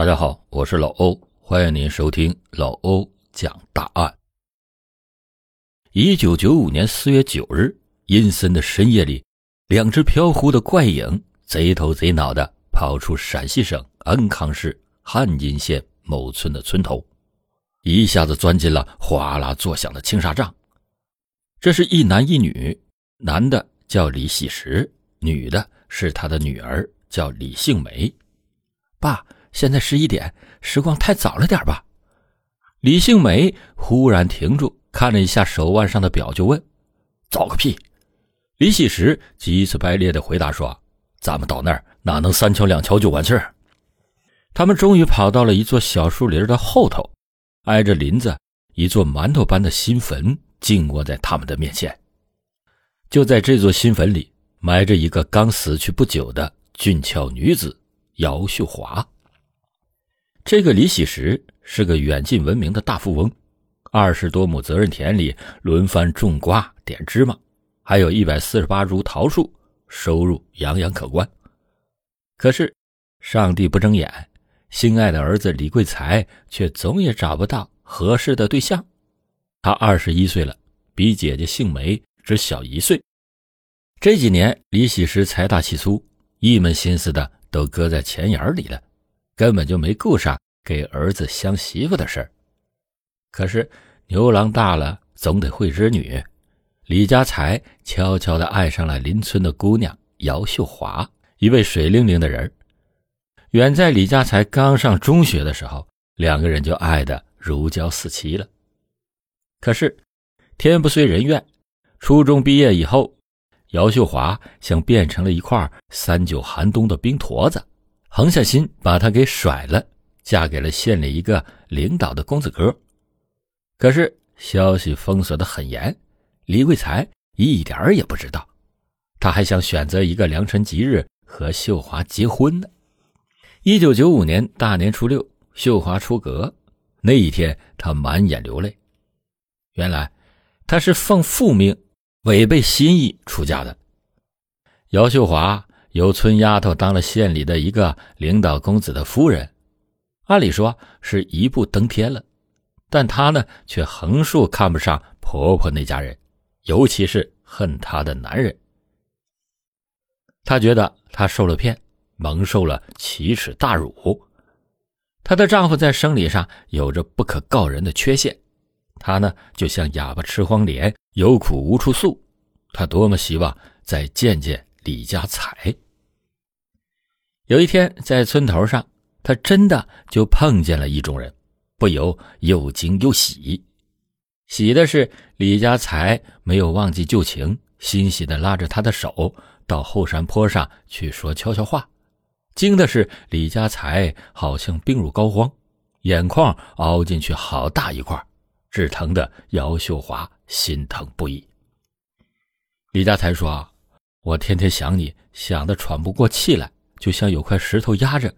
大家好，我是老欧，欢迎您收听老欧讲大案。一九九五年四月九日，阴森的深夜里，两只飘忽的怪影贼头贼脑的跑出陕西省安康市汉阴县某村的村头，一下子钻进了哗啦作响的青纱帐。这是一男一女，男的叫李喜石，女的是他的女儿，叫李杏梅。爸。现在十一点，时光太早了点吧？李杏梅忽然停住，看了一下手腕上的表，就问：“早个屁！”李喜石急次白咧的回答说：“咱们到那儿哪能三敲两敲就完事儿？”他们终于跑到了一座小树林的后头，挨着林子，一座馒头般的新坟静卧在他们的面前。就在这座新坟里，埋着一个刚死去不久的俊俏女子姚秀华。这个李喜石是个远近闻名的大富翁，二十多亩责任田里轮番种瓜、点芝麻，还有一百四十八株桃树，收入洋洋可观。可是，上帝不睁眼，心爱的儿子李贵才却总也找不到合适的对象。他二十一岁了，比姐姐杏梅只小一岁。这几年，李喜石财大气粗，一门心思的都搁在钱眼里了。根本就没顾上给儿子相媳妇的事儿。可是牛郎大了，总得会织女。李家才悄悄地爱上了邻村的姑娘姚秀华，一位水灵灵的人。远在李家才刚上中学的时候，两个人就爱得如胶似漆了。可是天不遂人愿，初中毕业以后，姚秀华像变成了一块三九寒冬的冰坨子。横下心把她给甩了，嫁给了县里一个领导的公子哥。可是消息封锁的很严，李贵才一点儿也不知道。他还想选择一个良辰吉日和秀华结婚呢。一九九五年大年初六，秀华出阁，那一天他满眼流泪。原来他是奉父命，违背心意出嫁的。姚秀华。由村丫头当了县里的一个领导公子的夫人，按理说是一步登天了，但她呢却横竖看不上婆婆那家人，尤其是恨她的男人。她觉得她受了骗，蒙受了奇耻大辱。她的丈夫在生理上有着不可告人的缺陷，她呢就像哑巴吃黄连，有苦无处诉。她多么希望再见见。李家财有一天在村头上，他真的就碰见了意中人，不由又惊又喜。喜的是李家财没有忘记旧情，欣喜的拉着他的手到后山坡上去说悄悄话；惊的是李家财好像病入膏肓，眼眶凹进去好大一块，只疼的姚秀华心疼不已。李家财说。我天天想你，想的喘不过气来，就像有块石头压着。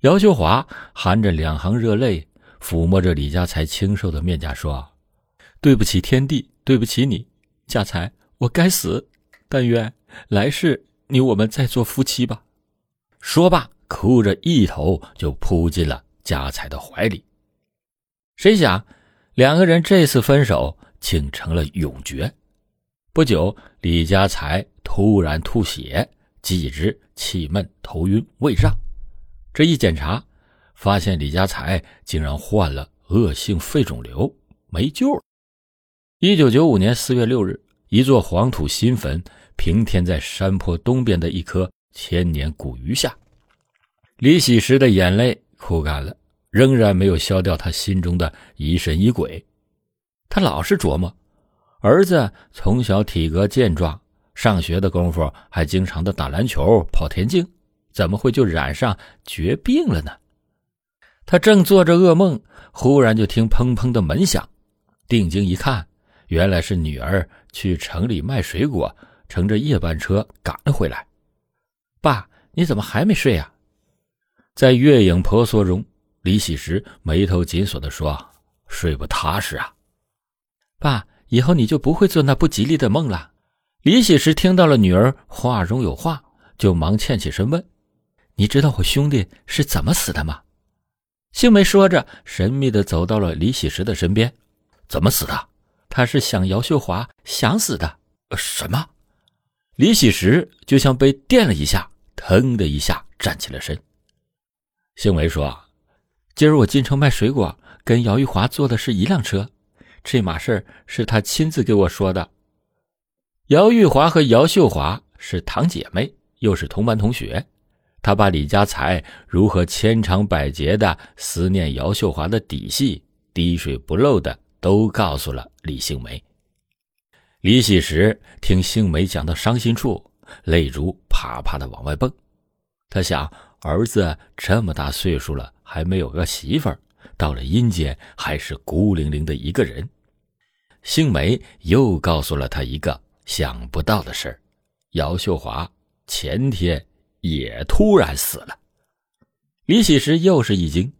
姚秀华含着两行热泪，抚摸着李家才清瘦的面颊，说：“对不起天地，对不起你，家财，我该死。但愿来世你我们再做夫妻吧。”说罢，哭着一头就扑进了家财的怀里。谁想，两个人这次分手竟成了永诀。不久，李家才突然吐血，几直气闷、头晕、胃胀。这一检查，发现李家才竟然患了恶性肺肿瘤，没救了。一九九五年四月六日，一座黄土新坟平添在山坡东边的一棵千年古榆下。李喜石的眼泪哭干了，仍然没有消掉他心中的疑神疑鬼。他老是琢磨。儿子从小体格健壮，上学的功夫还经常的打篮球、跑田径，怎么会就染上绝病了呢？他正做着噩梦，忽然就听砰砰的门响，定睛一看，原来是女儿去城里卖水果，乘着夜班车赶了回来。爸，你怎么还没睡呀？在月影婆娑中，李喜石眉头紧锁的说：“睡不踏实啊，爸。”以后你就不会做那不吉利的梦了。李喜石听到了女儿话中有话，就忙欠起身问：“你知道我兄弟是怎么死的吗？杏梅说着，神秘的走到了李喜石的身边。怎么死的？他是想姚秀华想死的。什么？李喜石就像被电了一下，腾的一下站起了身。杏梅说：“今儿我进城卖水果，跟姚玉华坐的是一辆车。这码事是他亲自给我说的。姚玉华和姚秀华是堂姐妹，又是同班同学。他把李家才如何千疮百结的思念姚秀华的底细，滴水不漏的都告诉了李杏梅。李喜石听杏梅讲到伤心处，泪珠啪啪的往外蹦。他想。儿子这么大岁数了，还没有个媳妇儿，到了阴间还是孤零零的一个人。杏梅又告诉了他一个想不到的事儿：姚秀华前天也突然死了。李喜石又是一惊，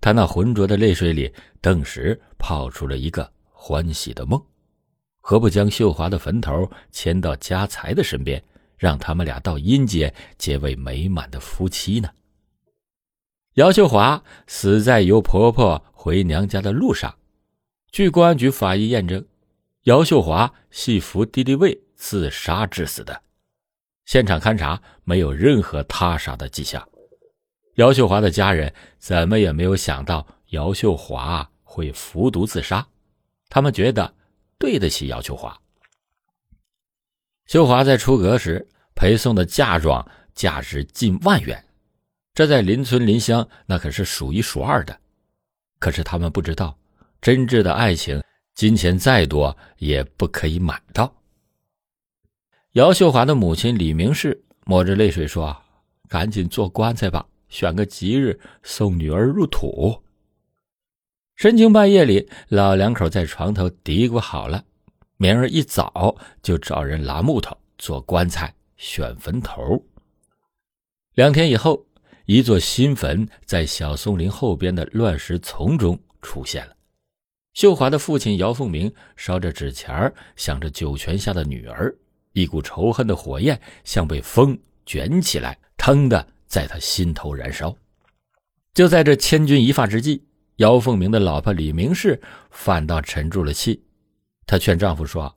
他那浑浊的泪水里顿时泡出了一个欢喜的梦，何不将秀华的坟头迁到家财的身边？让他们俩到阴间结为美满的夫妻呢。姚秀华死在由婆婆回娘家的路上，据公安局法医验证，姚秀华系服敌敌畏自杀致死的。现场勘查没有任何他杀的迹象。姚秀华的家人怎么也没有想到姚秀华会服毒自杀，他们觉得对得起姚秀华。秀华在出阁时陪送的嫁妆价值近万元，这在邻村邻乡那可是数一数二的。可是他们不知道，真挚的爱情，金钱再多也不可以买到。姚秀华的母亲李明氏抹着泪水说：“赶紧做棺材吧，选个吉日送女儿入土。”深更半夜里，老两口在床头嘀咕好了。明儿一早就找人拉木头做棺材、选坟头。两天以后，一座新坟在小松林后边的乱石丛中出现了。秀华的父亲姚凤鸣烧着纸钱儿想着九泉下的女儿，一股仇恨的火焰像被风卷起来，腾的在他心头燃烧。就在这千钧一发之际，姚凤鸣的老婆李明氏反倒沉住了气。她劝丈夫说：“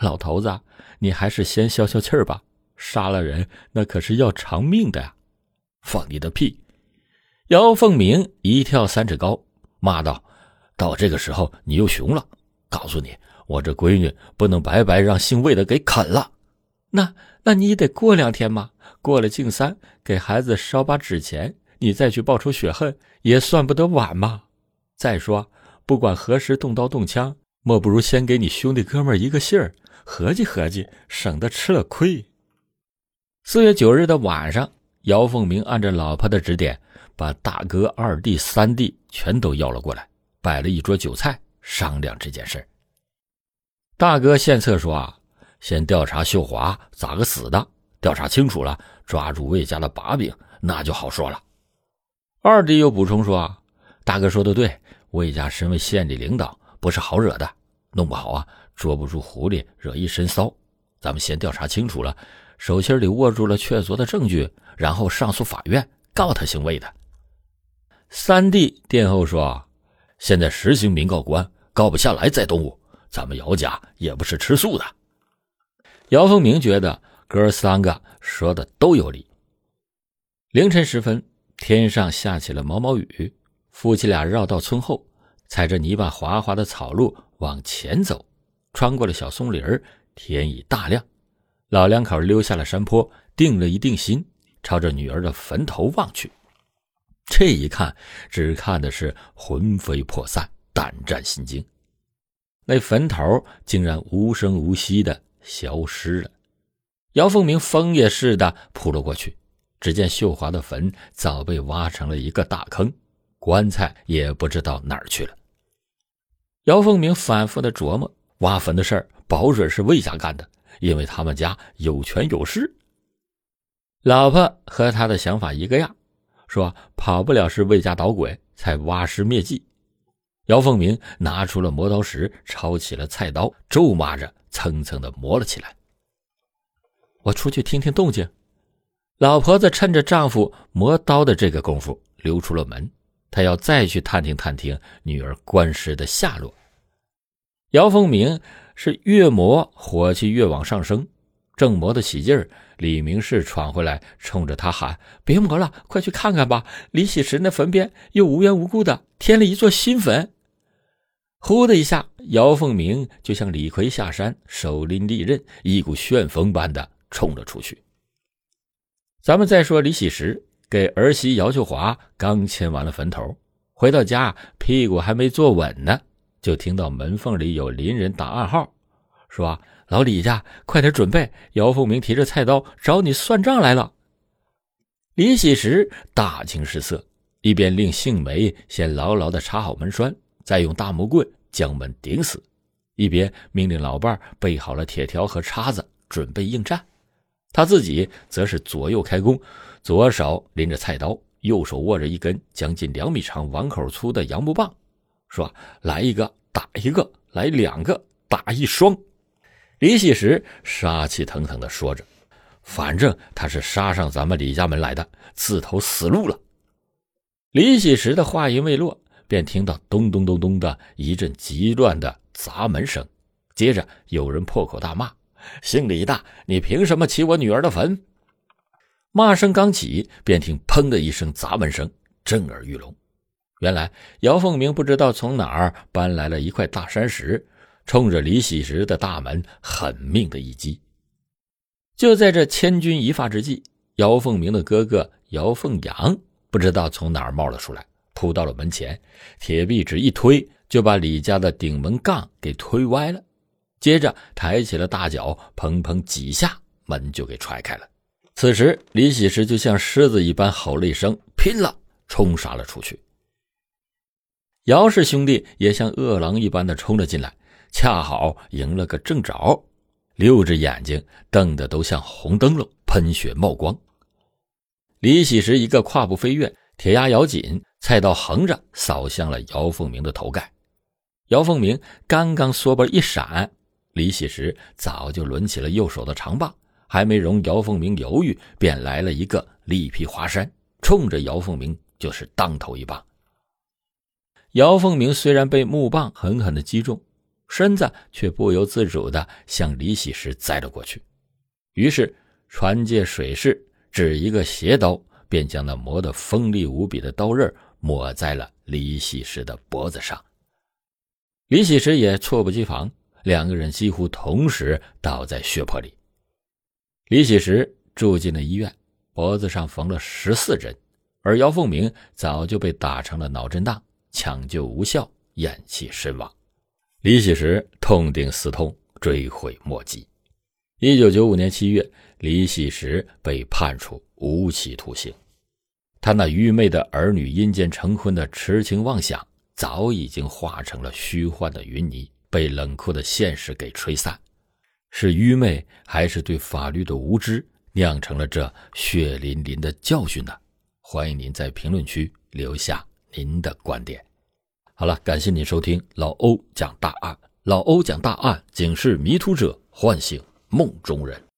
老头子，你还是先消消气儿吧。杀了人，那可是要偿命的呀！”放你的屁！姚凤鸣一跳三尺高，骂道：“到这个时候你又熊了！告诉你，我这闺女不能白白让姓魏的给啃了。那那你得过两天嘛，过了敬三，给孩子烧把纸钱，你再去报仇雪恨，也算不得晚嘛。再说，不管何时动刀动枪。”莫不如先给你兄弟哥们一个信儿，合计合计，省得吃了亏。四月九日的晚上，姚凤鸣按照老婆的指点，把大哥、二弟、三弟全都要了过来，摆了一桌酒菜，商量这件事大哥献策说：“啊，先调查秀华咋个死的，调查清楚了，抓住魏家的把柄，那就好说了。”二弟又补充说：“啊大哥说的对，魏家身为县里领导。”不是好惹的，弄不好啊，捉不住狐狸，惹一身骚。咱们先调查清楚了，手心里握住了确凿的证据，然后上诉法院告他姓魏的。三弟殿后说：“现在实行民告官，告不下来再动武。咱们姚家也不是吃素的。”姚凤鸣觉得哥三个说的都有理。凌晨时分，天上下起了毛毛雨，夫妻俩绕到村后。踩着泥巴滑滑的草路往前走，穿过了小松林天已大亮。老两口溜下了山坡，定了一定心，朝着女儿的坟头望去。这一看，只看的是魂飞魄散，胆战心惊。那坟头竟然无声无息的消失了。姚凤鸣疯也似的扑了过去，只见秀华的坟早被挖成了一个大坑，棺材也不知道哪儿去了。姚凤鸣反复的琢磨，挖坟的事儿保准是魏家干的，因为他们家有权有势。老婆和他的想法一个样，说跑不了是魏家捣鬼才挖尸灭迹。姚凤鸣拿出了磨刀石，抄起了菜刀，咒骂着蹭蹭的磨了起来。我出去听听动静。老婆子趁着丈夫磨刀的这个功夫溜出了门，她要再去探听探听女儿官尸的下落。姚凤鸣是越磨火气越往上升，正磨得起劲儿，李明士闯回来，冲着他喊：“别磨了，快去看看吧！李喜石那坟边又无缘无故的添了一座新坟。”呼的一下，姚凤鸣就像李逵下山，手拎利刃，一股旋风般的冲了出去。咱们再说李喜石给儿媳姚秀华刚迁完了坟头，回到家，屁股还没坐稳呢。就听到门缝里有邻人打暗号，说：“老李家，快点准备！姚凤鸣提着菜刀找你算账来了。”李喜石大惊失色，一边令杏梅先牢牢的插好门栓，再用大木棍将门顶死，一边命令老伴备好了铁条和叉子，准备应战。他自己则是左右开弓，左手拎着菜刀，右手握着一根将近两米长、碗口粗的杨木棒。说：“来一个打一个，来两个打一双。”李喜石杀气腾腾的说着：“反正他是杀上咱们李家门来的，自投死路了。”李喜时的话音未落，便听到咚咚咚咚的一阵急乱的砸门声，接着有人破口大骂：“姓李的，你凭什么起我女儿的坟？”骂声刚起，便听“砰”的一声砸门声，震耳欲聋。原来姚凤鸣不知道从哪儿搬来了一块大山石，冲着李喜石的大门狠命的一击。就在这千钧一发之际，姚凤鸣的哥哥姚凤阳不知道从哪儿冒了出来，扑到了门前，铁壁纸一推，就把李家的顶门杠给推歪了。接着抬起了大脚，砰砰几下，门就给踹开了。此时李喜石就像狮子一般吼了一声：“拼了！”冲杀了出去。姚氏兄弟也像饿狼一般的冲了进来，恰好迎了个正着，六只眼睛瞪得都像红灯笼，喷血冒光。李喜石一个跨步飞跃，铁牙咬紧，菜刀横着扫向了姚凤鸣的头盖。姚凤鸣刚刚缩脖一闪，李喜石早就抡起了右手的长棒，还没容姚凤鸣犹豫，便来了一个力劈华山，冲着姚凤鸣就是当头一棒。姚凤鸣虽然被木棒狠狠的击中，身子却不由自主的向李喜石栽了过去。于是传借水势，只一个斜刀，便将那磨得锋利无比的刀刃抹在了李喜石的脖子上。李喜石也猝不及防，两个人几乎同时倒在血泊里。李喜石住进了医院，脖子上缝了十四针，而姚凤鸣早就被打成了脑震荡。抢救无效，咽气身亡。李喜石痛定思痛，追悔莫及。一九九五年七月，李喜石被判处无期徒刑。他那愚昧的儿女阴间成婚的痴情妄想，早已经化成了虚幻的云泥，被冷酷的现实给吹散。是愚昧，还是对法律的无知，酿成了这血淋淋的教训呢？欢迎您在评论区留下。您的观点，好了，感谢您收听老欧讲大案。老欧讲大案，警示迷途者，唤醒梦中人。